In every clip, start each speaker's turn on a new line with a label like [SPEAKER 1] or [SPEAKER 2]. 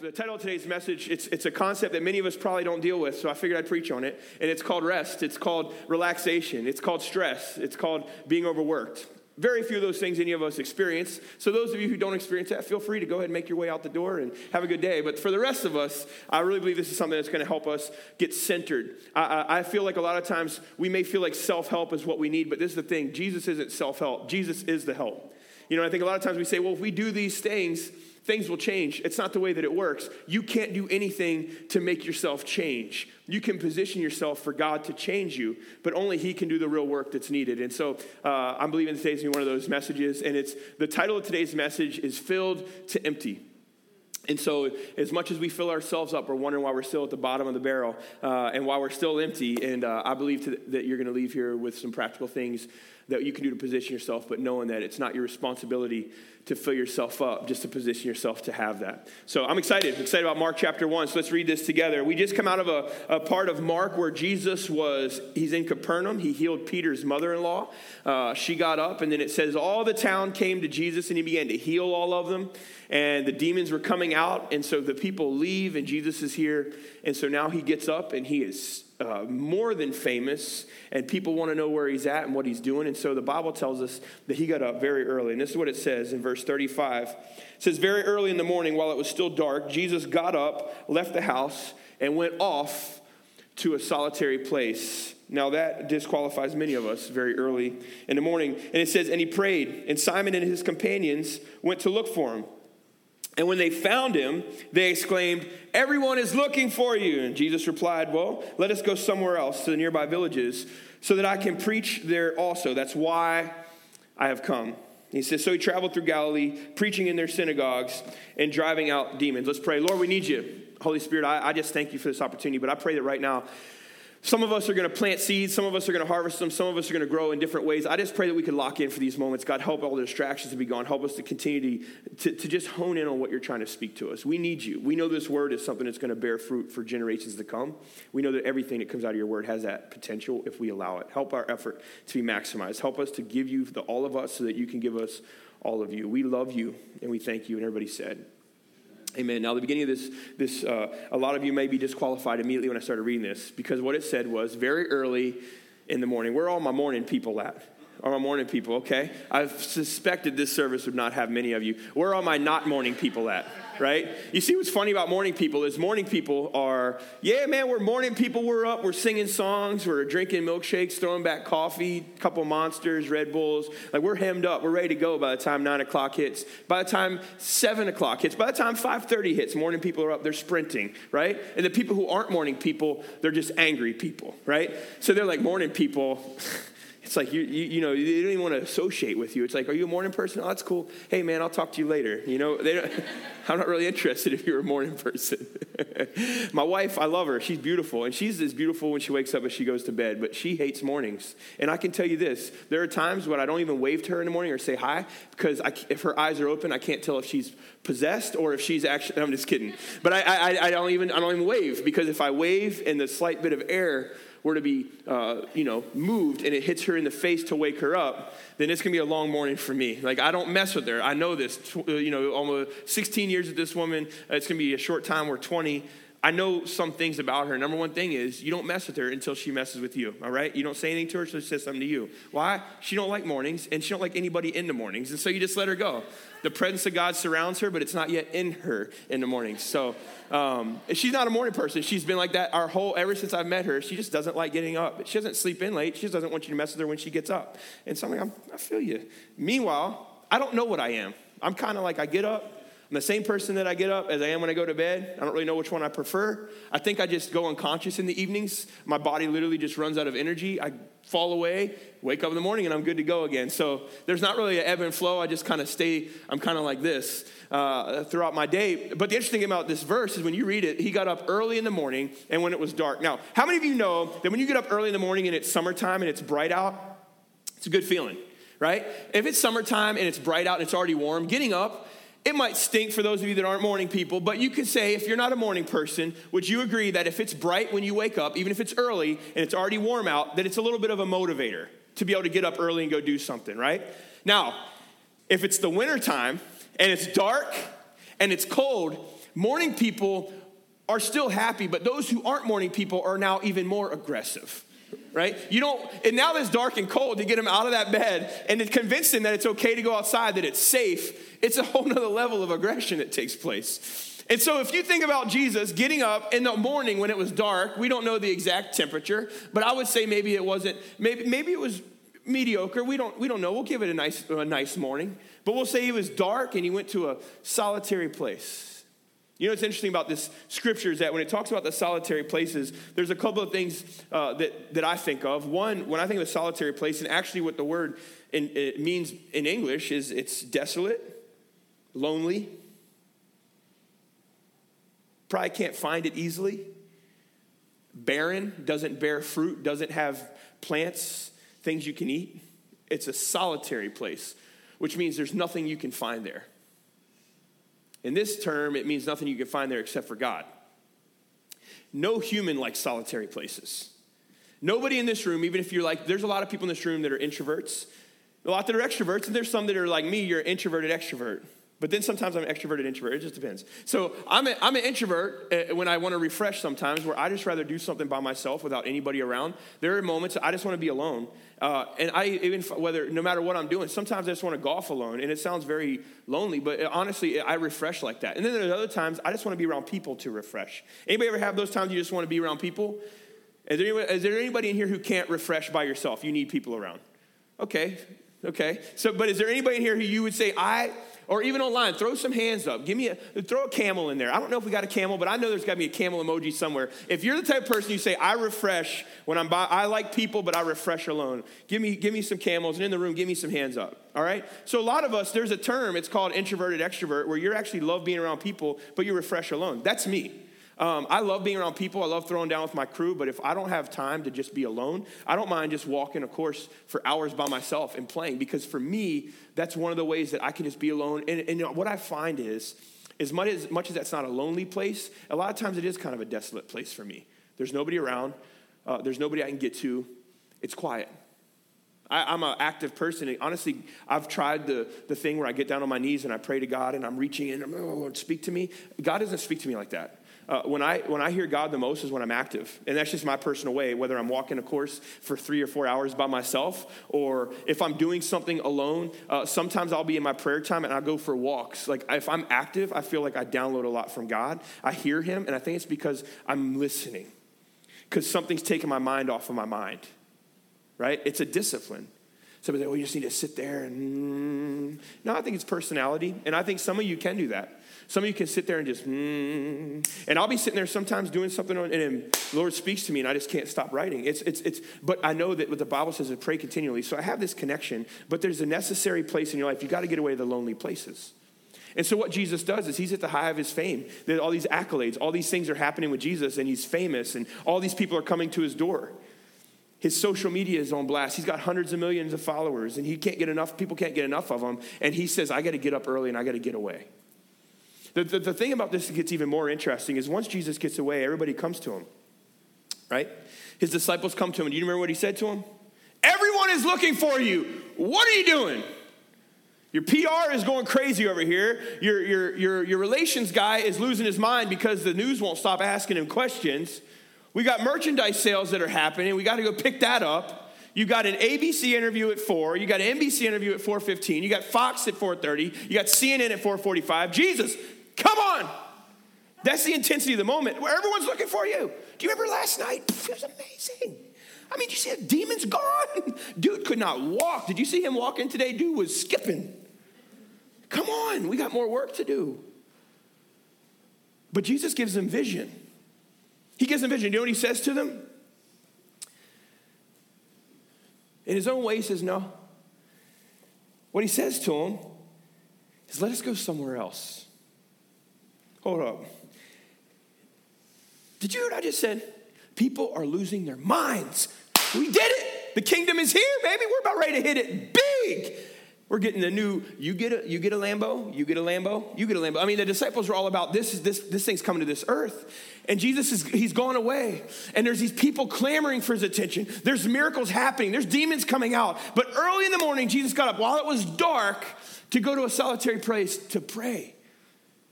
[SPEAKER 1] The title of today's message, it's, it's a concept that many of us probably don't deal with, so I figured I'd preach on it. And it's called rest, it's called relaxation, it's called stress, it's called being overworked. Very few of those things any of us experience. So, those of you who don't experience that, feel free to go ahead and make your way out the door and have a good day. But for the rest of us, I really believe this is something that's going to help us get centered. I, I, I feel like a lot of times we may feel like self help is what we need, but this is the thing Jesus isn't self help, Jesus is the help. You know, I think a lot of times we say, well, if we do these things, things will change. It's not the way that it works. You can't do anything to make yourself change. You can position yourself for God to change you, but only He can do the real work that's needed. And so uh, I'm believing today's going to be one of those messages, and it's the title of today's message is Filled to Empty. And so, as much as we fill ourselves up, we're wondering why we're still at the bottom of the barrel uh, and why we're still empty. And uh, I believe to, that you're going to leave here with some practical things that you can do to position yourself, but knowing that it's not your responsibility to fill yourself up, just to position yourself to have that. So I'm excited, I'm excited about Mark chapter one. So let's read this together. We just come out of a, a part of Mark where Jesus was, he's in Capernaum. He healed Peter's mother in law. Uh, she got up, and then it says, All the town came to Jesus, and he began to heal all of them. And the demons were coming out, and so the people leave, and Jesus is here. And so now he gets up, and he is uh, more than famous, and people want to know where he's at and what he's doing. And so the Bible tells us that he got up very early. And this is what it says in verse 35. It says, Very early in the morning, while it was still dark, Jesus got up, left the house, and went off to a solitary place. Now that disqualifies many of us very early in the morning. And it says, And he prayed, and Simon and his companions went to look for him. And when they found him, they exclaimed, Everyone is looking for you. And Jesus replied, Well, let us go somewhere else to the nearby villages so that I can preach there also. That's why I have come. He says, So he traveled through Galilee, preaching in their synagogues and driving out demons. Let's pray. Lord, we need you. Holy Spirit, I, I just thank you for this opportunity, but I pray that right now, some of us are going to plant seeds. Some of us are going to harvest them. Some of us are going to grow in different ways. I just pray that we could lock in for these moments. God, help all the distractions to be gone. Help us to continue to, to, to, just hone in on what you're trying to speak to us. We need you. We know this word is something that's going to bear fruit for generations to come. We know that everything that comes out of your word has that potential if we allow it. Help our effort to be maximized. Help us to give you the all of us so that you can give us all of you. We love you and we thank you. And everybody said, Amen. Now, the beginning of this, this uh, a lot of you may be disqualified immediately when I started reading this because what it said was very early in the morning. Where are all my morning people at? Are my morning people, okay? I've suspected this service would not have many of you. Where are my not morning people at? right? You see what's funny about morning people is morning people are, yeah, man, we're morning people. We're up, we're singing songs, we're drinking milkshakes, throwing back coffee, couple monsters, Red Bulls. Like we're hemmed up, we're ready to go by the time nine o'clock hits. By the time seven o'clock hits, by the time 5:30 hits, morning people are up, they're sprinting, right? And the people who aren't morning people, they're just angry people, right? So they're like morning people. It's like you, you, you know, they don't even want to associate with you. It's like, are you a morning person? Oh, that's cool. Hey, man, I'll talk to you later. You know, they don't, I'm not really interested if you're a morning person. My wife, I love her. She's beautiful, and she's as beautiful when she wakes up as she goes to bed. But she hates mornings. And I can tell you this: there are times when I don't even wave to her in the morning or say hi because I, if her eyes are open, I can't tell if she's possessed or if she's actually. I'm just kidding. But I, I, I don't even, I don't even wave because if I wave and the slight bit of air were to be, uh, you know, moved and it hits her in the face to wake her up, then it's going to be a long morning for me. Like, I don't mess with her. I know this. Uh, you know, almost 16 years with this woman. It's going to be a short time. We're 20. I know some things about her. Number one thing is you don't mess with her until she messes with you. All right? You don't say anything to her, she says something to you. Why? She don't like mornings, and she don't like anybody in the mornings, and so you just let her go. The presence of God surrounds her, but it's not yet in her in the mornings. So um, she's not a morning person. She's been like that our whole ever since I've met her. She just doesn't like getting up. She doesn't sleep in late. She just doesn't want you to mess with her when she gets up. And so I'm like, i feel you. Meanwhile, I don't know what I am. I'm kind of like I get up I'm the same person that I get up as I am when I go to bed. I don't really know which one I prefer. I think I just go unconscious in the evenings. My body literally just runs out of energy. I fall away, wake up in the morning, and I'm good to go again. So there's not really an ebb and flow. I just kind of stay, I'm kind of like this uh, throughout my day. But the interesting thing about this verse is when you read it, he got up early in the morning and when it was dark. Now, how many of you know that when you get up early in the morning and it's summertime and it's bright out, it's a good feeling, right? If it's summertime and it's bright out and it's already warm, getting up, it might stink for those of you that aren't morning people, but you could say, if you're not a morning person, would you agree that if it's bright when you wake up, even if it's early and it's already warm out, that it's a little bit of a motivator to be able to get up early and go do something, right? Now, if it's the wintertime and it's dark and it's cold, morning people are still happy, but those who aren't morning people are now even more aggressive right? You don't, and now that it's dark and cold, to get him out of that bed and to convince him that it's okay to go outside, that it's safe, it's a whole nother level of aggression that takes place. And so, if you think about Jesus getting up in the morning when it was dark, we don't know the exact temperature, but I would say maybe it wasn't, maybe, maybe it was mediocre. We don't, we don't know. We'll give it a nice, a nice morning. But we'll say it was dark and he went to a solitary place. You know what's interesting about this scripture is that when it talks about the solitary places, there's a couple of things uh, that, that I think of. One, when I think of a solitary place, and actually what the word in, means in English is it's desolate, lonely, probably can't find it easily, barren, doesn't bear fruit, doesn't have plants, things you can eat. It's a solitary place, which means there's nothing you can find there. In this term, it means nothing you can find there except for God. No human likes solitary places. Nobody in this room, even if you're like, there's a lot of people in this room that are introverts, a lot that are extroverts, and there's some that are like me, you're an introverted extrovert. But then sometimes I'm extroverted introvert. It just depends. So I'm, a, I'm an introvert uh, when I want to refresh sometimes, where I just rather do something by myself without anybody around. There are moments I just want to be alone. Uh, and I even whether no matter what I'm doing, sometimes I just want to golf alone, and it sounds very lonely. But uh, honestly, I refresh like that. And then there's other times I just want to be around people to refresh. Anybody ever have those times you just want to be around people? Is there, anybody, is there anybody in here who can't refresh by yourself? You need people around. Okay, okay. So, but is there anybody in here who you would say I? Or even online, throw some hands up. Give me a throw a camel in there. I don't know if we got a camel, but I know there's got to be a camel emoji somewhere. If you're the type of person you say, I refresh when I'm by, I like people, but I refresh alone. Give me, give me some camels, and in the room, give me some hands up. All right? So a lot of us, there's a term, it's called introverted extrovert, where you actually love being around people, but you refresh alone. That's me. Um, I love being around people. I love throwing down with my crew, but if I don't have time to just be alone, I don't mind just walking a course for hours by myself and playing because for me, that's one of the ways that I can just be alone. And, and you know, what I find is, as much, as much as that's not a lonely place, a lot of times it is kind of a desolate place for me. There's nobody around, uh, there's nobody I can get to, it's quiet. I, am an active person. Honestly, I've tried the, the thing where I get down on my knees and I pray to God and I'm reaching in, oh, Lord, speak to me. God doesn't speak to me like that. Uh, when, I, when I hear God the most is when I'm active. And that's just my personal way, whether I'm walking a course for three or four hours by myself, or if I'm doing something alone. Uh, sometimes I'll be in my prayer time and I'll go for walks. Like if I'm active, I feel like I download a lot from God. I hear Him, and I think it's because I'm listening, because something's taking my mind off of my mind, right? It's a discipline. Somebody say, well, you just need to sit there and. No, I think it's personality. And I think some of you can do that. Some of you can sit there and just, mm, and I'll be sitting there sometimes doing something, and the Lord speaks to me, and I just can't stop writing. It's, it's, it's, but I know that what the Bible says is pray continually. So I have this connection, but there's a necessary place in your life. You got to get away the lonely places. And so what Jesus does is he's at the high of his fame. That all these accolades, all these things are happening with Jesus, and he's famous, and all these people are coming to his door. His social media is on blast. He's got hundreds of millions of followers, and he can't get enough, people can't get enough of him. And he says, I got to get up early and I got to get away. The, the, the thing about this that gets even more interesting is once Jesus gets away, everybody comes to him, right? His disciples come to him. Do you remember what he said to him? Everyone is looking for you. What are you doing? Your PR is going crazy over here. Your, your, your, your relations guy is losing his mind because the news won't stop asking him questions. We got merchandise sales that are happening. We got to go pick that up. You got an ABC interview at 4, you got an NBC interview at 4:15, you got Fox at 4:30, you got CNN at 4:45. Jesus, Come on. That's the intensity of the moment where everyone's looking for you. Do you remember last night? It was amazing. I mean, you see the demons gone? Dude could not walk. Did you see him walking today? Dude was skipping. Come on, we got more work to do. But Jesus gives them vision. He gives them vision. You know what he says to them? In his own way, he says, No. What he says to them is, Let us go somewhere else. Hold up. Did you hear what I just said? People are losing their minds. We did it. The kingdom is here, baby. We're about ready to hit it big. We're getting the new, you get a, you get a Lambo, you get a Lambo, you get a Lambo. I mean, the disciples were all about this, this, this thing's coming to this earth. And Jesus is, he's gone away. And there's these people clamoring for his attention. There's miracles happening. There's demons coming out. But early in the morning, Jesus got up while it was dark to go to a solitary place to pray.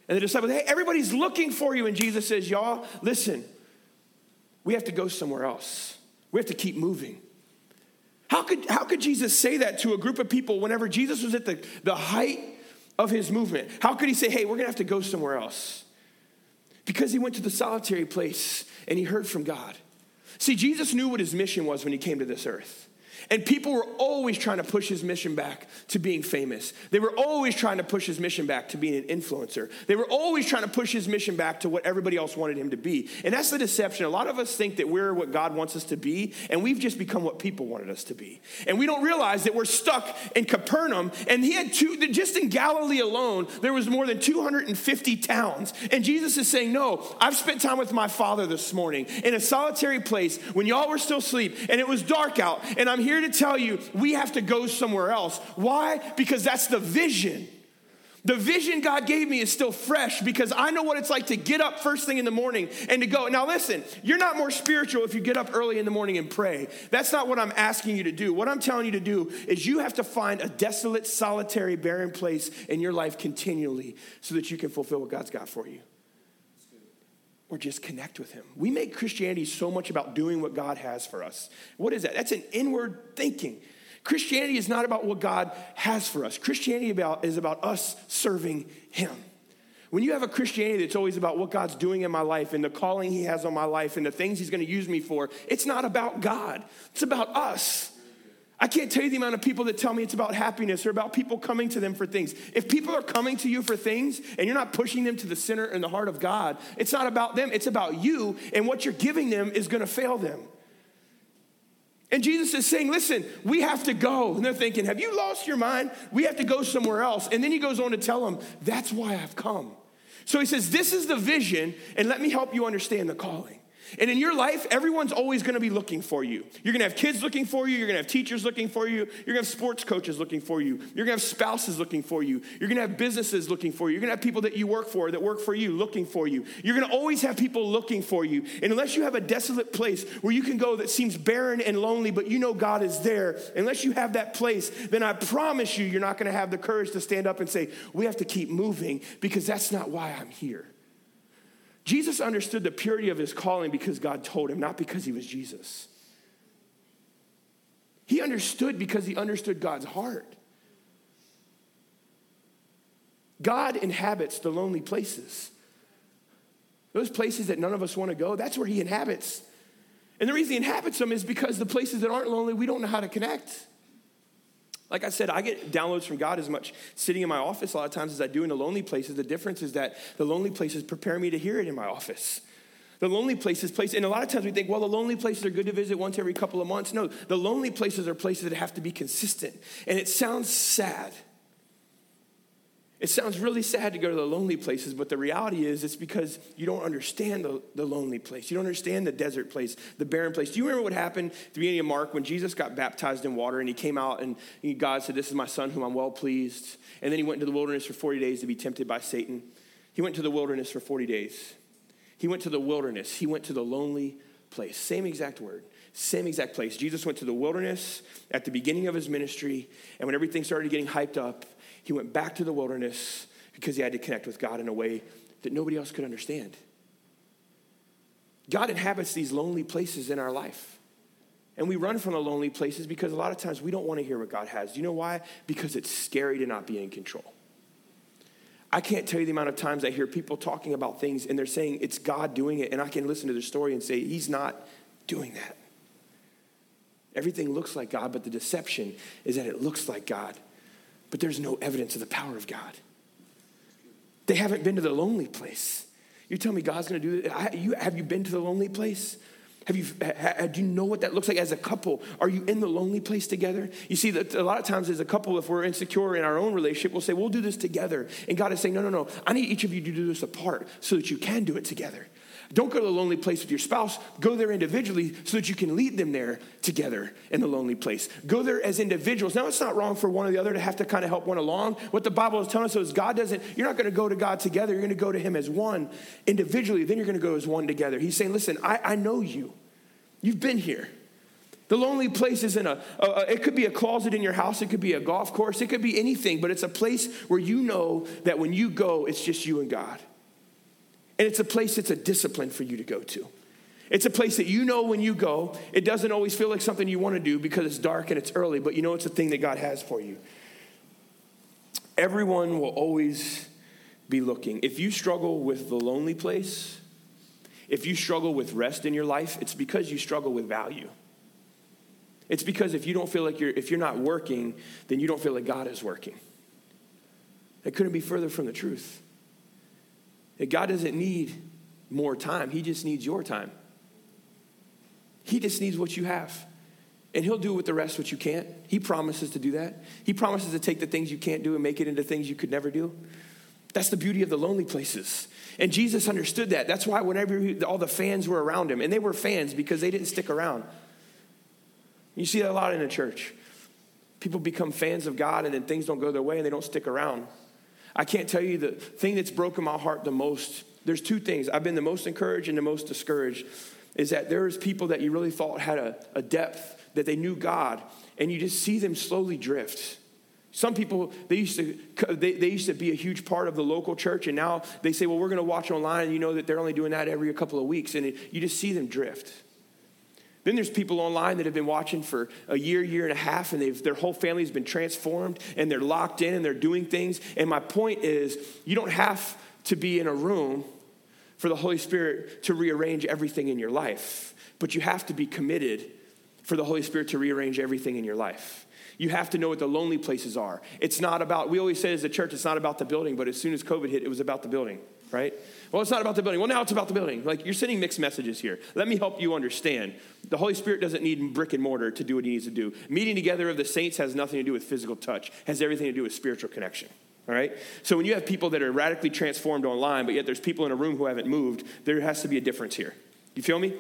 [SPEAKER 1] And the disciples, hey, everybody's looking for you. And Jesus says, y'all, listen, we have to go somewhere else. We have to keep moving. How could, how could Jesus say that to a group of people whenever Jesus was at the, the height of his movement? How could he say, hey, we're going to have to go somewhere else? Because he went to the solitary place and he heard from God. See, Jesus knew what his mission was when he came to this earth. And people were always trying to push his mission back to being famous. They were always trying to push his mission back to being an influencer. They were always trying to push his mission back to what everybody else wanted him to be. And that's the deception. A lot of us think that we're what God wants us to be, and we've just become what people wanted us to be. And we don't realize that we're stuck in Capernaum, and he had two, just in Galilee alone, there was more than 250 towns. And Jesus is saying, No, I've spent time with my Father this morning in a solitary place when y'all were still asleep, and it was dark out, and I'm here to tell you we have to go somewhere else. Why? Because that's the vision. The vision God gave me is still fresh because I know what it's like to get up first thing in the morning and to go. Now, listen, you're not more spiritual if you get up early in the morning and pray. That's not what I'm asking you to do. What I'm telling you to do is you have to find a desolate, solitary, barren place in your life continually so that you can fulfill what God's got for you or just connect with Him. We make Christianity so much about doing what God has for us. What is that? That's an inward thinking. Christianity is not about what God has for us. Christianity about, is about us serving Him. When you have a Christianity that's always about what God's doing in my life and the calling He has on my life and the things He's going to use me for, it's not about God, it's about us. I can't tell you the amount of people that tell me it's about happiness or about people coming to them for things. If people are coming to you for things and you're not pushing them to the center and the heart of God, it's not about them, it's about you, and what you're giving them is gonna fail them. And Jesus is saying, listen, we have to go. And they're thinking, have you lost your mind? We have to go somewhere else. And then he goes on to tell them, that's why I've come. So he says, this is the vision, and let me help you understand the calling. And in your life, everyone's always gonna be looking for you. You're gonna have kids looking for you, you're gonna have teachers looking for you, you're gonna have sports coaches looking for you, you're gonna have spouses looking for you, you're gonna have businesses looking for you, you're gonna have people that you work for that work for you looking for you. You're gonna always have people looking for you. And unless you have a desolate place where you can go that seems barren and lonely, but you know God is there, unless you have that place, then I promise you, you're not gonna have the courage to stand up and say, We have to keep moving because that's not why I'm here. Jesus understood the purity of his calling because God told him, not because he was Jesus. He understood because he understood God's heart. God inhabits the lonely places. Those places that none of us want to go, that's where he inhabits. And the reason he inhabits them is because the places that aren't lonely, we don't know how to connect. Like I said, I get downloads from God as much sitting in my office a lot of times as I do in the lonely places. The difference is that the lonely places prepare me to hear it in my office. The lonely places, place, and a lot of times we think, well, the lonely places are good to visit once every couple of months. No, the lonely places are places that have to be consistent. And it sounds sad. It sounds really sad to go to the lonely places, but the reality is it's because you don't understand the, the lonely place. You don't understand the desert place, the barren place. Do you remember what happened at the beginning of Mark when Jesus got baptized in water and he came out and God said, This is my son whom I'm well pleased. And then he went into the wilderness for 40 days to be tempted by Satan. He went to the wilderness for 40 days. He went to the wilderness. He went to the lonely place. Same exact word. Same exact place. Jesus went to the wilderness at the beginning of his ministry, and when everything started getting hyped up, he went back to the wilderness because he had to connect with God in a way that nobody else could understand. God inhabits these lonely places in our life. And we run from the lonely places because a lot of times we don't want to hear what God has. Do you know why? Because it's scary to not be in control. I can't tell you the amount of times I hear people talking about things and they're saying it's God doing it, and I can listen to their story and say, He's not doing that. Everything looks like God, but the deception is that it looks like God but there's no evidence of the power of God. They haven't been to the lonely place. You're telling me God's going to do? You, have you been to the lonely place? Have you, do you know what that looks like as a couple? Are you in the lonely place together? You see, that a lot of times as a couple, if we're insecure in our own relationship, we'll say, we'll do this together. And God is saying, no, no, no. I need each of you to do this apart so that you can do it together. Don't go to the lonely place with your spouse. Go there individually so that you can lead them there together in the lonely place. Go there as individuals. Now, it's not wrong for one or the other to have to kind of help one along. What the Bible is telling us is God doesn't, you're not going to go to God together. You're going to go to Him as one individually. Then you're going to go as one together. He's saying, listen, I, I know you. You've been here. The lonely place isn't a, a, it could be a closet in your house, it could be a golf course, it could be anything, but it's a place where you know that when you go, it's just you and God. And it's a place that's a discipline for you to go to. It's a place that you know when you go, it doesn't always feel like something you want to do because it's dark and it's early, but you know it's a thing that God has for you. Everyone will always be looking. If you struggle with the lonely place, if you struggle with rest in your life, it's because you struggle with value. It's because if you don't feel like you're if you're not working, then you don't feel like God is working. It couldn't be further from the truth. That God doesn't need more time, He just needs your time. He just needs what you have. And he'll do with the rest what you can't. He promises to do that. He promises to take the things you can't do and make it into things you could never do. That's the beauty of the lonely places. And Jesus understood that. That's why whenever he, all the fans were around him, and they were fans because they didn't stick around. You see that a lot in the church. People become fans of God and then things don't go their way and they don't stick around. I can't tell you the thing that's broken my heart the most. There's two things. I've been the most encouraged and the most discouraged is that there's people that you really thought had a, a depth, that they knew God, and you just see them slowly drift. Some people, they used, to, they, they used to be a huge part of the local church, and now they say, well, we're going to watch online, and you know that they're only doing that every couple of weeks, and it, you just see them drift. Then there's people online that have been watching for a year, year and a half, and their whole family's been transformed, and they're locked in, and they're doing things. And my point is, you don't have to be in a room for the Holy Spirit to rearrange everything in your life, but you have to be committed for the Holy Spirit to rearrange everything in your life. You have to know what the lonely places are. It's not about, we always say as a church, it's not about the building, but as soon as COVID hit, it was about the building, right? Well, it's not about the building. Well, now it's about the building. Like you're sending mixed messages here. Let me help you understand. The Holy Spirit doesn't need brick and mortar to do what he needs to do. Meeting together of the saints has nothing to do with physical touch, has everything to do with spiritual connection. All right? So when you have people that are radically transformed online, but yet there's people in a room who haven't moved, there has to be a difference here. You feel me?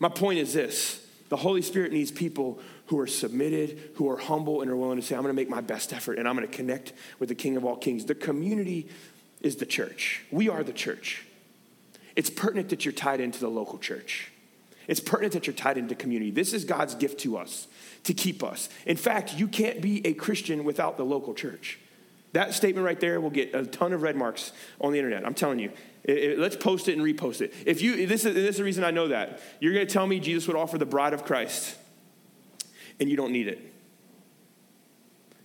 [SPEAKER 1] My point is this the Holy Spirit needs people who are submitted, who are humble, and are willing to say, I'm going to make my best effort and I'm going to connect with the King of all kings. The community is the church. We are the church. It's pertinent that you're tied into the local church. It's pertinent that you're tied into community. This is God's gift to us to keep us. In fact, you can't be a Christian without the local church. That statement right there will get a ton of red marks on the internet. I'm telling you. It, it, let's post it and repost it. If you, this is, this is the reason I know that. You're going to tell me Jesus would offer the bride of Christ, and you don't need it.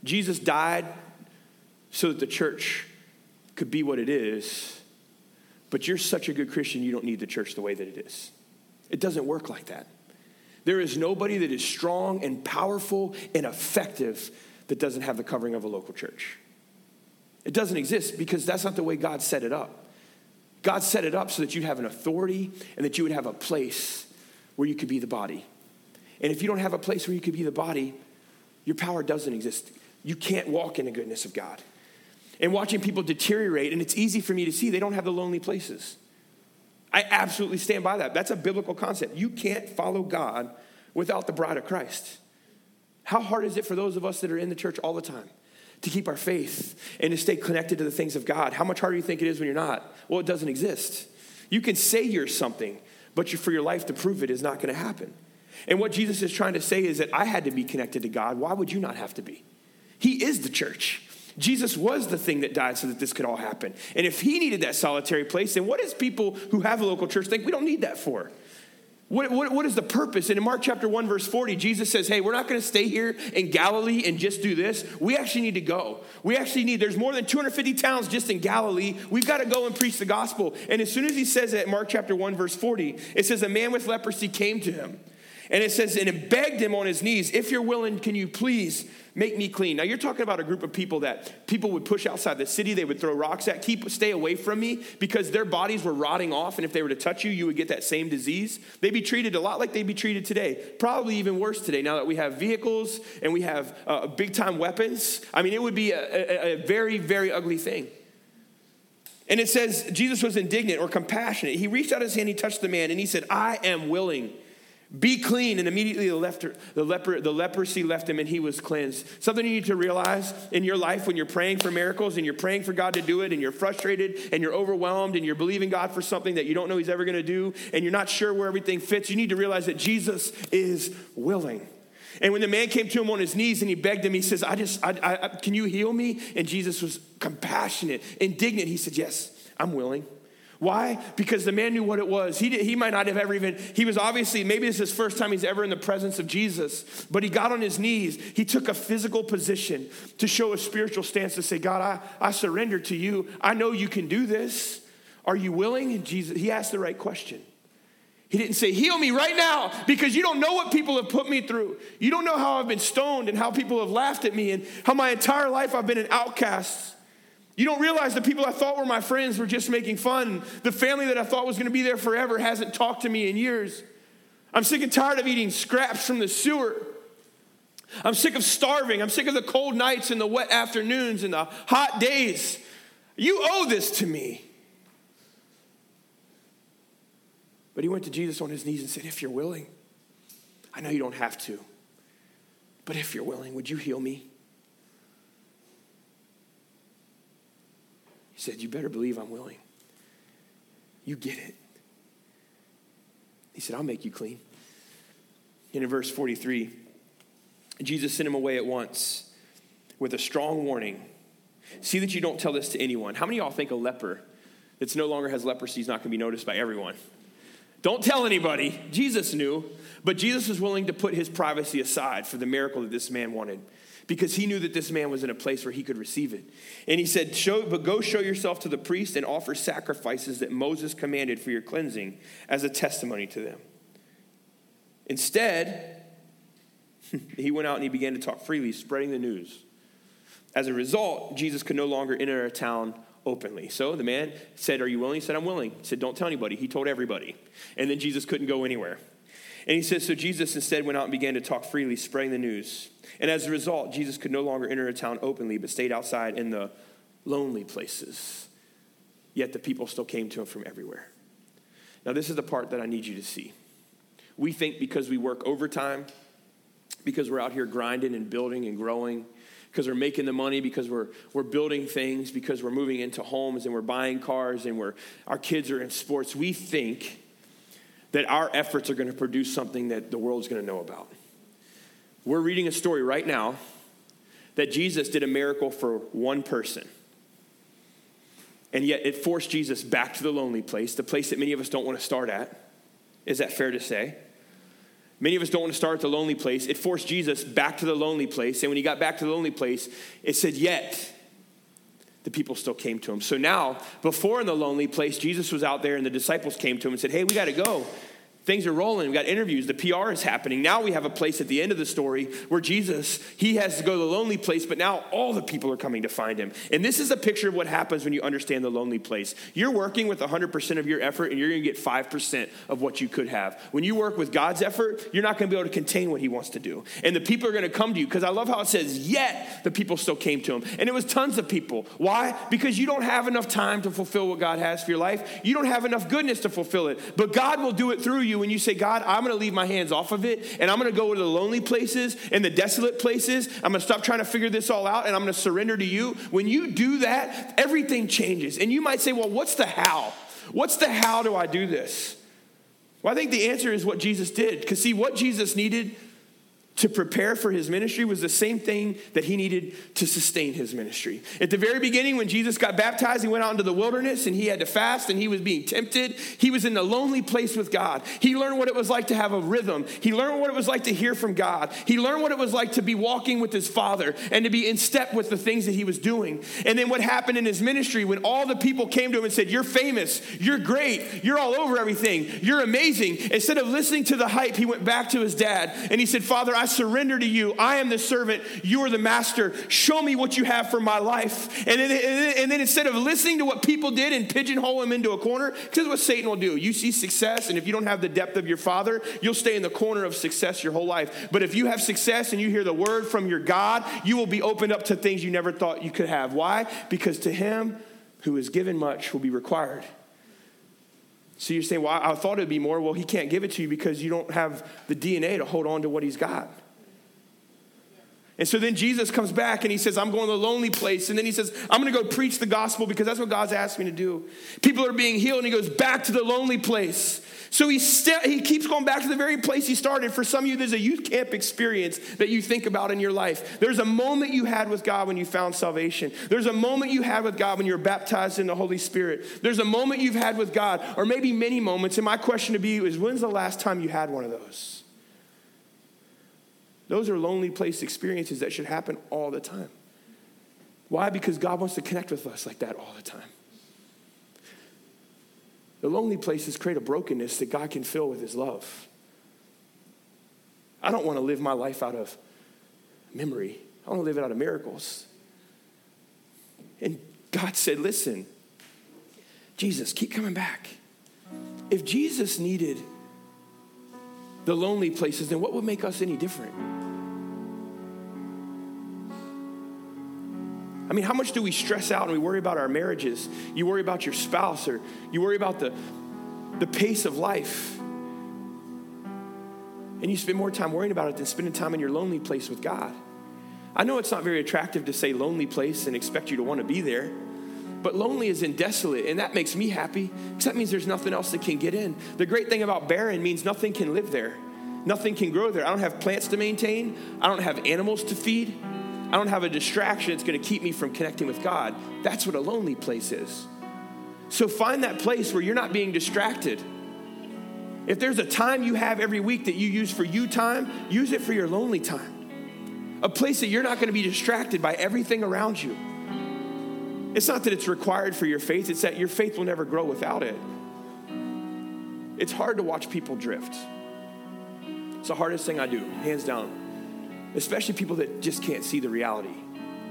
[SPEAKER 1] Jesus died so that the church could be what it is, but you're such a good Christian, you don't need the church the way that it is. It doesn't work like that. There is nobody that is strong and powerful and effective that doesn't have the covering of a local church. It doesn't exist because that's not the way God set it up. God set it up so that you'd have an authority and that you would have a place where you could be the body. And if you don't have a place where you could be the body, your power doesn't exist. You can't walk in the goodness of God. And watching people deteriorate, and it's easy for me to see they don't have the lonely places. I absolutely stand by that. That's a biblical concept. You can't follow God without the bride of Christ. How hard is it for those of us that are in the church all the time? to keep our faith and to stay connected to the things of God. How much harder do you think it is when you're not? Well, it doesn't exist. You can say you're something, but for your life to prove it is not going to happen. And what Jesus is trying to say is that I had to be connected to God. Why would you not have to be? He is the church. Jesus was the thing that died so that this could all happen. And if he needed that solitary place, then what does people who have a local church think we don't need that for? What, what, what is the purpose? And in Mark chapter 1, verse 40, Jesus says, Hey, we're not going to stay here in Galilee and just do this. We actually need to go. We actually need, there's more than 250 towns just in Galilee. We've got to go and preach the gospel. And as soon as he says it, Mark chapter 1, verse 40, it says, A man with leprosy came to him. And it says, and it begged him on his knees, If you're willing, can you please make me clean. Now you're talking about a group of people that people would push outside the city, they would throw rocks at, keep stay away from me because their bodies were rotting off, and if they were to touch you, you would get that same disease. They'd be treated a lot like they'd be treated today, probably even worse today. Now that we have vehicles and we have uh, big time weapons, I mean, it would be a, a, a very, very ugly thing. And it says Jesus was indignant or compassionate. He reached out his hand, he touched the man, and he said, I am willing Be clean. And immediately the, leper, the, leper, the leprosy left him and he was cleansed. Something you need to realize in your life when you're praying for miracles and you're praying for God to do it and you're frustrated and you're overwhelmed and you're believing God for something that you don't know He's ever going to do and you're not sure where everything fits, you need to realize that Jesus is willing. And when the man came to him on his knees and he begged him, he says, I just, I, I, can you heal me? And Jesus was compassionate, indignant. He said, Yes, I'm willing. Why? Because the man knew what it was. He, did, he might not have ever even, he was obviously, maybe this is his first time he's ever in the presence of Jesus, but he got on his knees. He took a physical position to show a spiritual stance to say, God, I, I surrender to you. I know you can do this. Are you willing? And Jesus, he asked the right question. He didn't say, Heal me right now, because you don't know what people have put me through. You don't know how I've been stoned and how people have laughed at me and how my entire life I've been an outcast. You don't realize the people I thought were my friends were just making fun. The family that I thought was going to be there forever hasn't talked to me in years. I'm sick and tired of eating scraps from the sewer. I'm sick of starving. I'm sick of the cold nights and the wet afternoons and the hot days. You owe this to me. But he went to Jesus on his knees and said, If you're willing, I know you don't have to, but if you're willing, would you heal me? He said, You better believe I'm willing. You get it. He said, I'll make you clean. And in verse 43, Jesus sent him away at once with a strong warning. See that you don't tell this to anyone. How many of y'all think a leper that's no longer has leprosy is not going to be noticed by everyone? Don't tell anybody. Jesus knew, but Jesus was willing to put his privacy aside for the miracle that this man wanted because he knew that this man was in a place where he could receive it. And he said, show, But go show yourself to the priest and offer sacrifices that Moses commanded for your cleansing as a testimony to them. Instead, he went out and he began to talk freely, spreading the news. As a result, Jesus could no longer enter a town openly. So the man said, Are you willing? He said, I'm willing. He said, Don't tell anybody. He told everybody. And then Jesus couldn't go anywhere. And he says, So Jesus instead went out and began to talk freely, spreading the news. And as a result, Jesus could no longer enter a town openly, but stayed outside in the lonely places. Yet the people still came to him from everywhere. Now, this is the part that I need you to see. We think because we work overtime, because we're out here grinding and building and growing, because we're making the money, because we're, we're building things, because we're moving into homes and we're buying cars and we're, our kids are in sports, we think that our efforts are going to produce something that the world is going to know about. We're reading a story right now that Jesus did a miracle for one person. And yet it forced Jesus back to the lonely place, the place that many of us don't want to start at. Is that fair to say? Many of us don't want to start at the lonely place. It forced Jesus back to the lonely place. And when he got back to the lonely place, it said, Yet the people still came to him. So now, before in the lonely place, Jesus was out there and the disciples came to him and said, Hey, we got to go. Things are rolling. We've got interviews. The PR is happening. Now we have a place at the end of the story where Jesus, he has to go to the lonely place, but now all the people are coming to find him. And this is a picture of what happens when you understand the lonely place. You're working with 100% of your effort and you're going to get 5% of what you could have. When you work with God's effort, you're not going to be able to contain what he wants to do. And the people are going to come to you because I love how it says, yet the people still came to him. And it was tons of people. Why? Because you don't have enough time to fulfill what God has for your life. You don't have enough goodness to fulfill it. But God will do it through you when you say, God, I'm going to leave my hands off of it and I'm going to go to the lonely places and the desolate places. I'm going to stop trying to figure this all out and I'm going to surrender to you. When you do that, everything changes. And you might say, well, what's the how? What's the how do I do this? Well, I think the answer is what Jesus did. Because, see, what Jesus needed to prepare for his ministry was the same thing that he needed to sustain his ministry. At the very beginning, when Jesus got baptized, he went out into the wilderness and he had to fast and he was being tempted. He was in a lonely place with God. He learned what it was like to have a rhythm. He learned what it was like to hear from God. He learned what it was like to be walking with his Father and to be in step with the things that he was doing. And then what happened in his ministry when all the people came to him and said, You're famous, you're great, you're all over everything, you're amazing. Instead of listening to the hype, he went back to his dad and he said, Father, I surrender to you. I am the servant. You are the master. Show me what you have for my life. And then, and then, instead of listening to what people did and pigeonhole him into a corner, because what Satan will do. You see success, and if you don't have the depth of your father, you'll stay in the corner of success your whole life. But if you have success and you hear the word from your God, you will be opened up to things you never thought you could have. Why? Because to him who is given much will be required. So you're saying, well, I thought it'd be more. Well, he can't give it to you because you don't have the DNA to hold on to what he's got. And so then Jesus comes back and he says, I'm going to the lonely place. And then he says, I'm going to go preach the gospel because that's what God's asked me to do. People are being healed, and he goes back to the lonely place. So he, st- he keeps going back to the very place he started. For some of you, there's a youth camp experience that you think about in your life. There's a moment you had with God when you found salvation. There's a moment you had with God when you're baptized in the Holy Spirit. There's a moment you've had with God, or maybe many moments. And my question to you is when's the last time you had one of those? Those are lonely place experiences that should happen all the time. Why? Because God wants to connect with us like that all the time. The lonely places create a brokenness that God can fill with His love. I don't want to live my life out of memory, I want to live it out of miracles. And God said, Listen, Jesus, keep coming back. If Jesus needed the lonely places, then what would make us any different? I mean, how much do we stress out and we worry about our marriages? You worry about your spouse or you worry about the, the pace of life. And you spend more time worrying about it than spending time in your lonely place with God. I know it's not very attractive to say lonely place and expect you to want to be there, but lonely is in desolate, and that makes me happy because that means there's nothing else that can get in. The great thing about barren means nothing can live there, nothing can grow there. I don't have plants to maintain, I don't have animals to feed. I don't have a distraction that's going to keep me from connecting with God. That's what a lonely place is. So find that place where you're not being distracted. If there's a time you have every week that you use for you time, use it for your lonely time. A place that you're not going to be distracted by everything around you. It's not that it's required for your faith, it's that your faith will never grow without it. It's hard to watch people drift. It's the hardest thing I do, hands down especially people that just can't see the reality.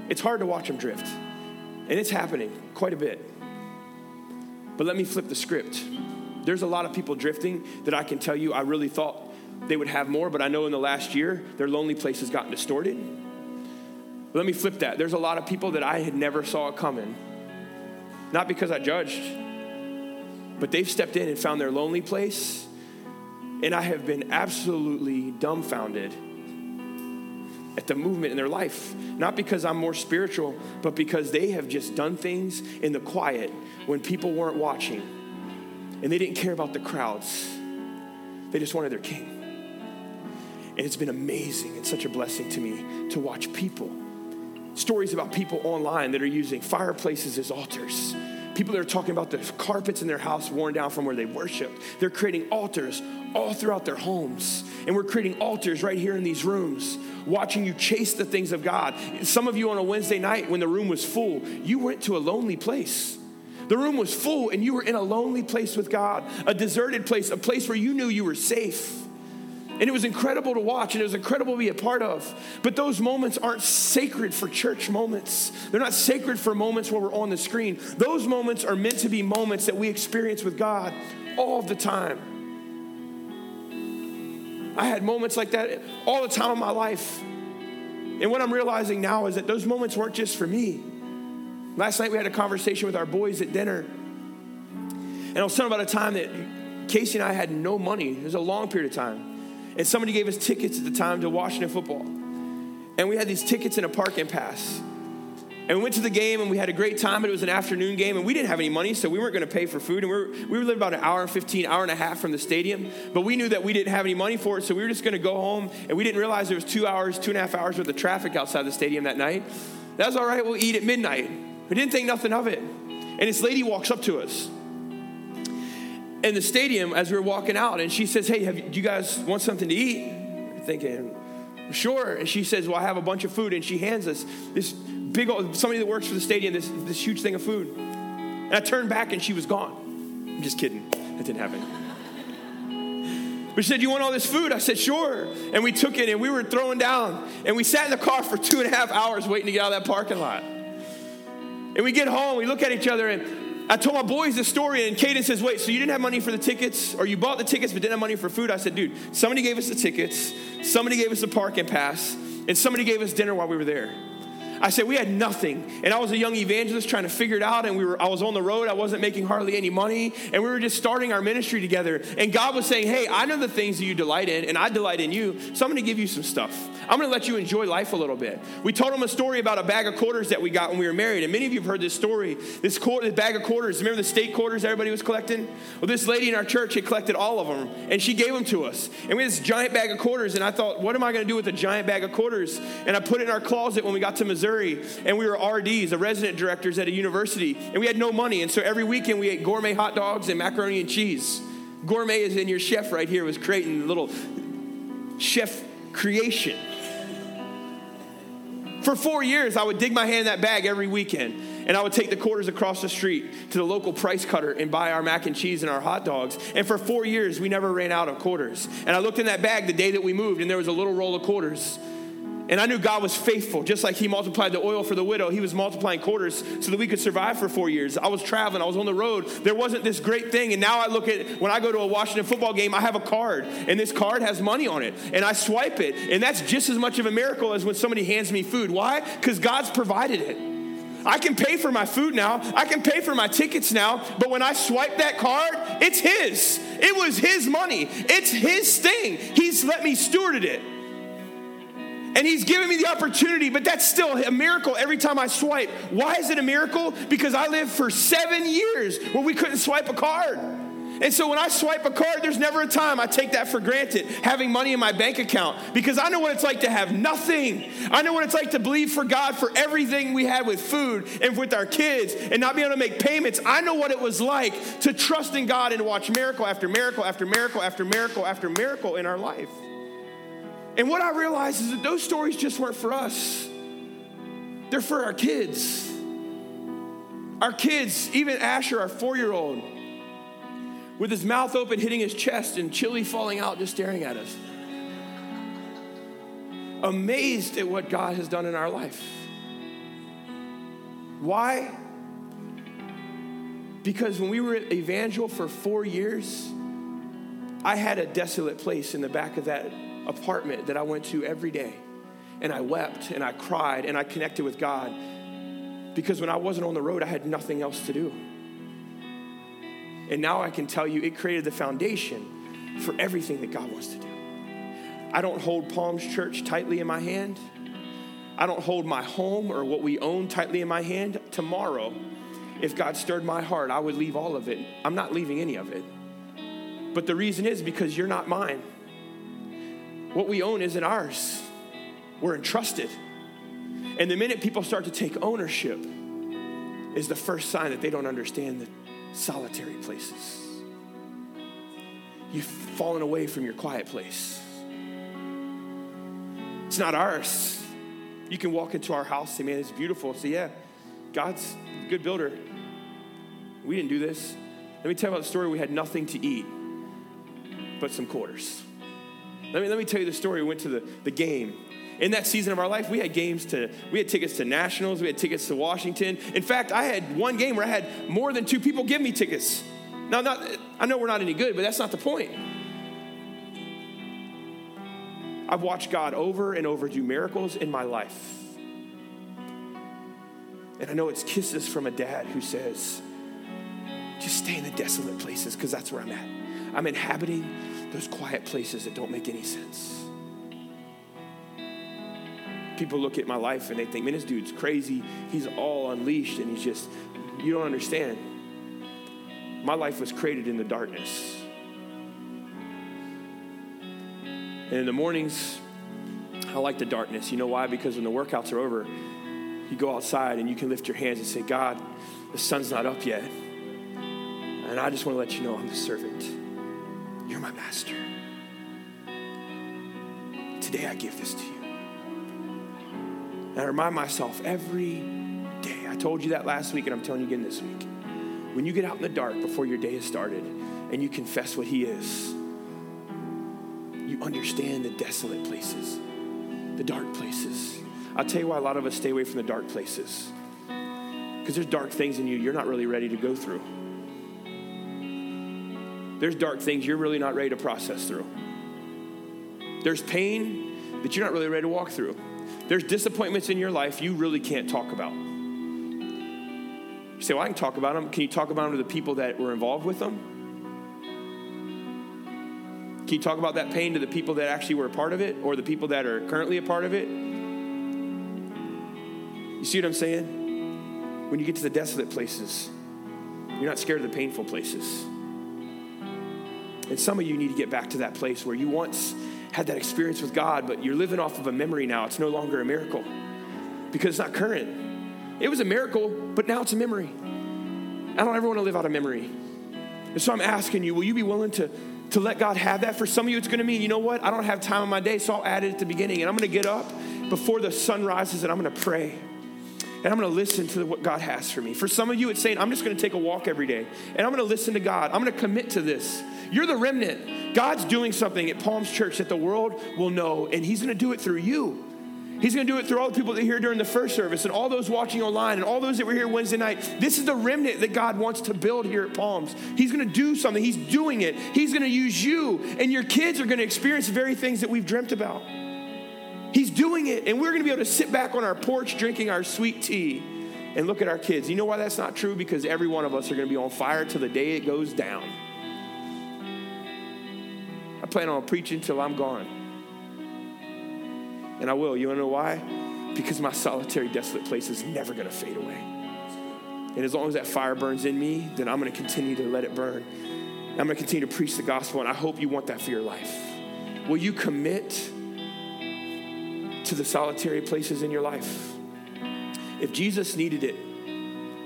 [SPEAKER 1] It's hard to watch them drift, and it's happening quite a bit. But let me flip the script. There's a lot of people drifting that I can tell you I really thought they would have more, but I know in the last year their lonely place has gotten distorted. Let me flip that. There's a lot of people that I had never saw coming. Not because I judged, but they've stepped in and found their lonely place, and I have been absolutely dumbfounded at the movement in their life. Not because I'm more spiritual, but because they have just done things in the quiet when people weren't watching. And they didn't care about the crowds, they just wanted their king. And it's been amazing and such a blessing to me to watch people. Stories about people online that are using fireplaces as altars. People that are talking about the carpets in their house worn down from where they worshiped. They're creating altars all throughout their homes. And we're creating altars right here in these rooms, watching you chase the things of God. Some of you on a Wednesday night when the room was full, you went to a lonely place. The room was full and you were in a lonely place with God, a deserted place, a place where you knew you were safe. And it was incredible to watch and it was incredible to be a part of. But those moments aren't sacred for church moments. They're not sacred for moments where we're on the screen. Those moments are meant to be moments that we experience with God all the time. I had moments like that all the time in my life. And what I'm realizing now is that those moments weren't just for me. Last night we had a conversation with our boys at dinner. And I was telling about a time that Casey and I had no money. It was a long period of time. And somebody gave us tickets at the time to Washington football. And we had these tickets in a parking pass. And we went to the game and we had a great time. It was an afternoon game and we didn't have any money, so we weren't going to pay for food. And we were, we were living about an hour and 15, hour and a half from the stadium. But we knew that we didn't have any money for it, so we were just going to go home. And we didn't realize there was two hours, two and a half hours worth of traffic outside the stadium that night. That's all right, we'll eat at midnight. We didn't think nothing of it. And this lady walks up to us in the stadium as we were walking out, and she says, Hey, have, do you guys want something to eat? Thinking, Sure. And she says, Well, I have a bunch of food. And she hands us this big old, somebody that works for the stadium, this, this huge thing of food. And I turned back and she was gone. I'm just kidding. That didn't happen. But she said, You want all this food? I said, Sure. And we took it and we were throwing down. And we sat in the car for two and a half hours waiting to get out of that parking lot. And we get home, we look at each other, and I told my boys the story. And Caden says, Wait, so you didn't have money for the tickets? Or you bought the tickets but didn't have money for food? I said, Dude, somebody gave us the tickets, somebody gave us the parking pass, and somebody gave us dinner while we were there. I said we had nothing, and I was a young evangelist trying to figure it out. And we were, I was on the road. I wasn't making hardly any money, and we were just starting our ministry together. And God was saying, "Hey, I know the things that you delight in, and I delight in you. So I'm going to give you some stuff. I'm going to let you enjoy life a little bit." We told him a story about a bag of quarters that we got when we were married, and many of you have heard this story. This, quarter, this bag of quarters. Remember the state quarters everybody was collecting? Well, this lady in our church had collected all of them, and she gave them to us. And we had this giant bag of quarters, and I thought, "What am I going to do with a giant bag of quarters?" And I put it in our closet when we got to Missouri, and we were RDs, the resident directors at a university, and we had no money. And so every weekend we ate gourmet hot dogs and macaroni and cheese. Gourmet is in your chef right here was creating a little chef creation. For four years, I would dig my hand in that bag every weekend, and I would take the quarters across the street to the local price cutter and buy our mac and cheese and our hot dogs. And for four years, we never ran out of quarters. And I looked in that bag the day that we moved, and there was a little roll of quarters. And I knew God was faithful. Just like He multiplied the oil for the widow, He was multiplying quarters so that we could survive for four years. I was traveling, I was on the road. There wasn't this great thing. And now I look at when I go to a Washington football game, I have a card, and this card has money on it. And I swipe it. And that's just as much of a miracle as when somebody hands me food. Why? Because God's provided it. I can pay for my food now. I can pay for my tickets now. But when I swipe that card, it's His. It was His money. It's His thing. He's let me stewarded it. And he's given me the opportunity, but that's still a miracle every time I swipe. Why is it a miracle? Because I lived for seven years where we couldn't swipe a card. And so when I swipe a card, there's never a time I take that for granted, having money in my bank account, because I know what it's like to have nothing. I know what it's like to believe for God for everything we had with food and with our kids and not be able to make payments. I know what it was like to trust in God and watch miracle after miracle after miracle after miracle after miracle in our life. And what I realized is that those stories just weren't for us, they're for our kids. Our kids, even Asher, our four year old, with his mouth open, hitting his chest, and chili falling out, just staring at us. Amazed at what God has done in our life. Why? Because when we were at Evangel for four years, I had a desolate place in the back of that apartment that I went to every day. And I wept and I cried and I connected with God because when I wasn't on the road, I had nothing else to do. And now I can tell you it created the foundation for everything that God wants to do. I don't hold Palms Church tightly in my hand. I don't hold my home or what we own tightly in my hand. Tomorrow, if God stirred my heart, I would leave all of it. I'm not leaving any of it. But the reason is because you're not mine. What we own isn't ours, we're entrusted. And the minute people start to take ownership, is the first sign that they don't understand the solitary places. You've fallen away from your quiet place. It's not ours. You can walk into our house, say, man, it's beautiful. Say, yeah, God's a good builder. We didn't do this. Let me tell you about the story. We had nothing to eat but some quarters. Let me, let me tell you the story. We went to the, the game. In that season of our life, we had games to, we had tickets to Nationals, we had tickets to Washington. In fact, I had one game where I had more than two people give me tickets. Now, not, I know we're not any good, but that's not the point. I've watched God over and over do miracles in my life. And I know it's kisses from a dad who says, just stay in the desolate places because that's where I'm at. I'm inhabiting those quiet places that don't make any sense. People look at my life and they think, man, this dude's crazy. He's all unleashed and he's just, you don't understand. My life was created in the darkness. And in the mornings, I like the darkness. You know why? Because when the workouts are over, you go outside and you can lift your hands and say, God, the sun's not up yet. And I just want to let you know I'm the servant. My master. Today I give this to you. And I remind myself every day. I told you that last week, and I'm telling you again this week. When you get out in the dark before your day has started and you confess what He is, you understand the desolate places, the dark places. I'll tell you why a lot of us stay away from the dark places. Because there's dark things in you you're not really ready to go through there's dark things you're really not ready to process through. There's pain that you're not really ready to walk through. There's disappointments in your life you really can't talk about. You say, Well, I can talk about them. Can you talk about them to the people that were involved with them? Can you talk about that pain to the people that actually were a part of it or the people that are currently a part of it? You see what I'm saying? When you get to the desolate places, you're not scared of the painful places. And some of you need to get back to that place where you once had that experience with God, but you're living off of a memory now. It's no longer a miracle because it's not current. It was a miracle, but now it's a memory. I don't ever want to live out a memory. And so I'm asking you, will you be willing to, to let God have that? For some of you, it's going to mean, you know what? I don't have time in my day, so I'll add it at the beginning. And I'm going to get up before the sun rises and I'm going to pray. And I'm going to listen to what God has for me. For some of you, it's saying, I'm just going to take a walk every day. And I'm going to listen to God. I'm going to commit to this. You're the remnant. God's doing something at Palms Church that the world will know, and He's going to do it through you. He's going to do it through all the people that are here during the first service and all those watching online and all those that were here Wednesday night. This is the remnant that God wants to build here at Palms. He's going to do something. He's doing it. He's going to use you, and your kids are going to experience the very things that we've dreamt about. He's doing it, and we're going to be able to sit back on our porch drinking our sweet tea and look at our kids. You know why that's not true? Because every one of us are going to be on fire till the day it goes down. I plan on preaching till I'm gone. And I will. You want to know why? Because my solitary, desolate place is never going to fade away. And as long as that fire burns in me, then I'm going to continue to let it burn. I'm going to continue to preach the gospel, and I hope you want that for your life. Will you commit to the solitary places in your life? If Jesus needed it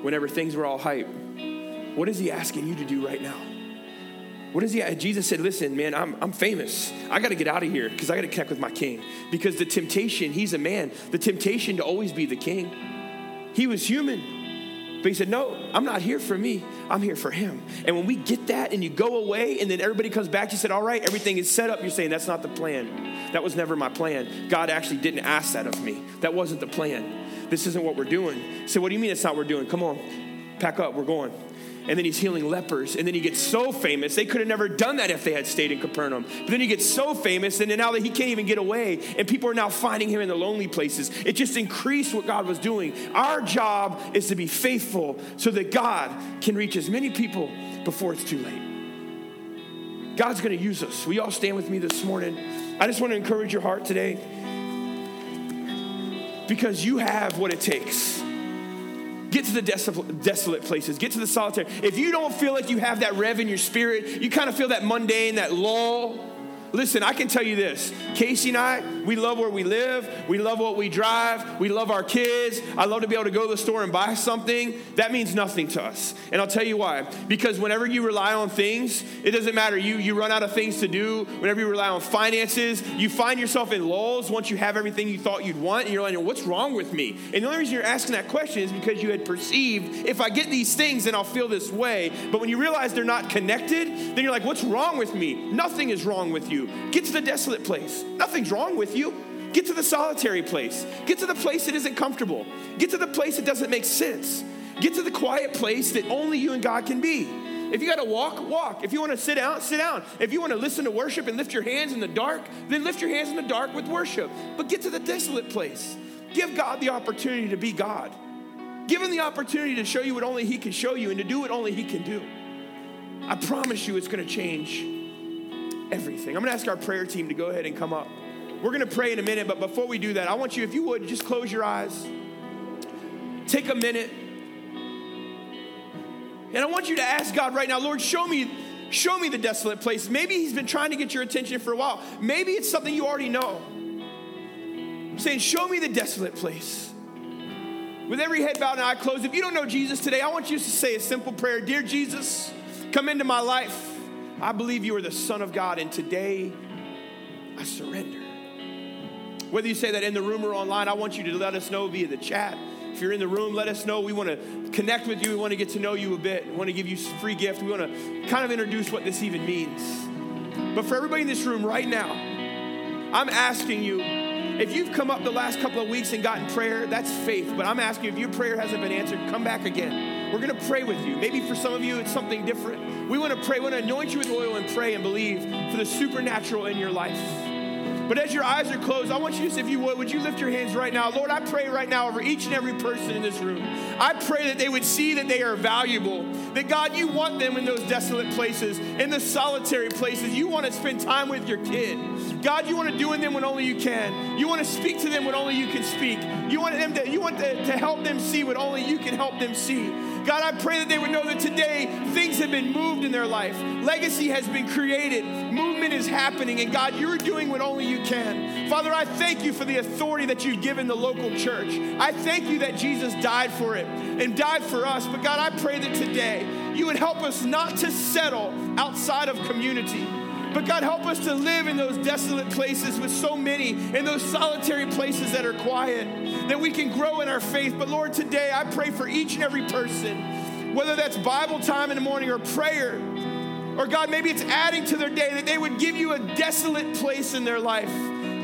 [SPEAKER 1] whenever things were all hype, what is he asking you to do right now? What is he? Jesus said, Listen, man, I'm, I'm famous. I got to get out of here because I got to connect with my king. Because the temptation, he's a man, the temptation to always be the king, he was human. But he said, No, I'm not here for me. I'm here for him. And when we get that and you go away and then everybody comes back, you said, All right, everything is set up. You're saying, That's not the plan. That was never my plan. God actually didn't ask that of me. That wasn't the plan. This isn't what we're doing. So, what do you mean it's not what we're doing? Come on, pack up, we're going and then he's healing lepers. And then he gets so famous. They could have never done that if they had stayed in Capernaum. But then he gets so famous, and now that he can't even get away, and people are now finding him in the lonely places, it just increased what God was doing. Our job is to be faithful so that God can reach as many people before it's too late. God's gonna use us. We all stand with me this morning? I just wanna encourage your heart today because you have what it takes. Get to the desolate places. Get to the solitary. If you don't feel like you have that rev in your spirit, you kind of feel that mundane, that lull, Listen, I can tell you this Casey and I, we love where we live. We love what we drive. We love our kids. I love to be able to go to the store and buy something. That means nothing to us. And I'll tell you why. Because whenever you rely on things, it doesn't matter. You, you run out of things to do. Whenever you rely on finances, you find yourself in lulls once you have everything you thought you'd want. And you're like, what's wrong with me? And the only reason you're asking that question is because you had perceived if I get these things, then I'll feel this way. But when you realize they're not connected, then you're like, what's wrong with me? Nothing is wrong with you. Get to the desolate place. Nothing's wrong with you. Get to the solitary place. Get to the place that isn't comfortable. Get to the place that doesn't make sense. Get to the quiet place that only you and God can be. If you got to walk, walk. If you want to sit down, sit down. If you want to listen to worship and lift your hands in the dark, then lift your hands in the dark with worship. But get to the desolate place. Give God the opportunity to be God. Give Him the opportunity to show you what only He can show you and to do what only He can do. I promise you it's going to change everything. I'm going to ask our prayer team to go ahead and come up. We're going to pray in a minute, but before we do that, I want you, if you would, just close your eyes. Take a minute. And I want you to ask God right now, Lord, show me show me the desolate place. Maybe he's been trying to get your attention for a while. Maybe it's something you already know. I'm saying, show me the desolate place. With every head bowed and eye closed, if you don't know Jesus today, I want you to say a simple prayer Dear Jesus, come into my life. I believe you are the Son of God, and today I surrender. Whether you say that in the room or online, I want you to let us know via the chat. If you're in the room, let us know. We want to connect with you. We want to get to know you a bit. We want to give you free gift. We want to kind of introduce what this even means. But for everybody in this room right now, I'm asking you if you've come up the last couple of weeks and gotten prayer, that's faith. But I'm asking you if your prayer hasn't been answered, come back again. We're going to pray with you. Maybe for some of you, it's something different. We want to pray, we want to anoint you with oil and pray and believe for the supernatural in your life. But as your eyes are closed, I want you to, if you would, would you lift your hands right now? Lord, I pray right now over each and every person in this room. I pray that they would see that they are valuable, that God, you want them in those desolate places, in the solitary places. You want to spend time with your kid. God, you want to do in them what only you can. You want to speak to them what only you can speak. You want them to, you want to, to help them see what only you can help them see. God, I pray that they would know that today things have been moved in their life. Legacy has been created. Movement is happening. And God, you're doing what only you can. Father, I thank you for the authority that you've given the local church. I thank you that Jesus died for it and died for us. But God, I pray that today you would help us not to settle outside of community. But God, help us to live in those desolate places with so many, in those solitary places that are quiet, that we can grow in our faith. But Lord, today I pray for each and every person, whether that's Bible time in the morning or prayer, or God, maybe it's adding to their day, that they would give you a desolate place in their life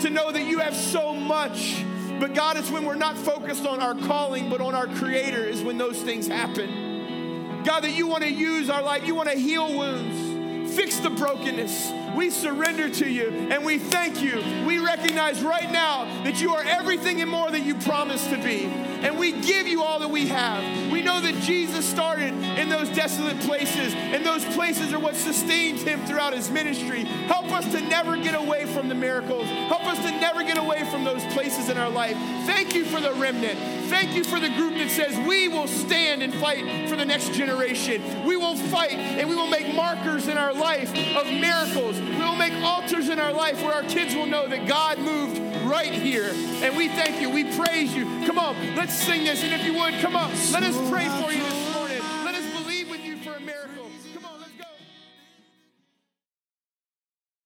[SPEAKER 1] to know that you have so much. But God, it's when we're not focused on our calling, but on our Creator, is when those things happen. God, that you want to use our life, you want to heal wounds, fix the brokenness, we surrender to you and we thank you. We recognize right now that you are everything and more that you promised to be. And we give you all that we have. We know that Jesus started in those desolate places, and those places are what sustained him throughout his ministry. Help us to never get away from the miracles. Help us to never get away from those places in our life. Thank you for the remnant. Thank you for the group that says we will stand and fight for the next generation. We will fight and we will make markers in our life of miracles We'll make altars in our life where our kids will know that God moved right here. And we thank you. We praise you. Come on, let's sing this. And if you would, come on, let us pray for you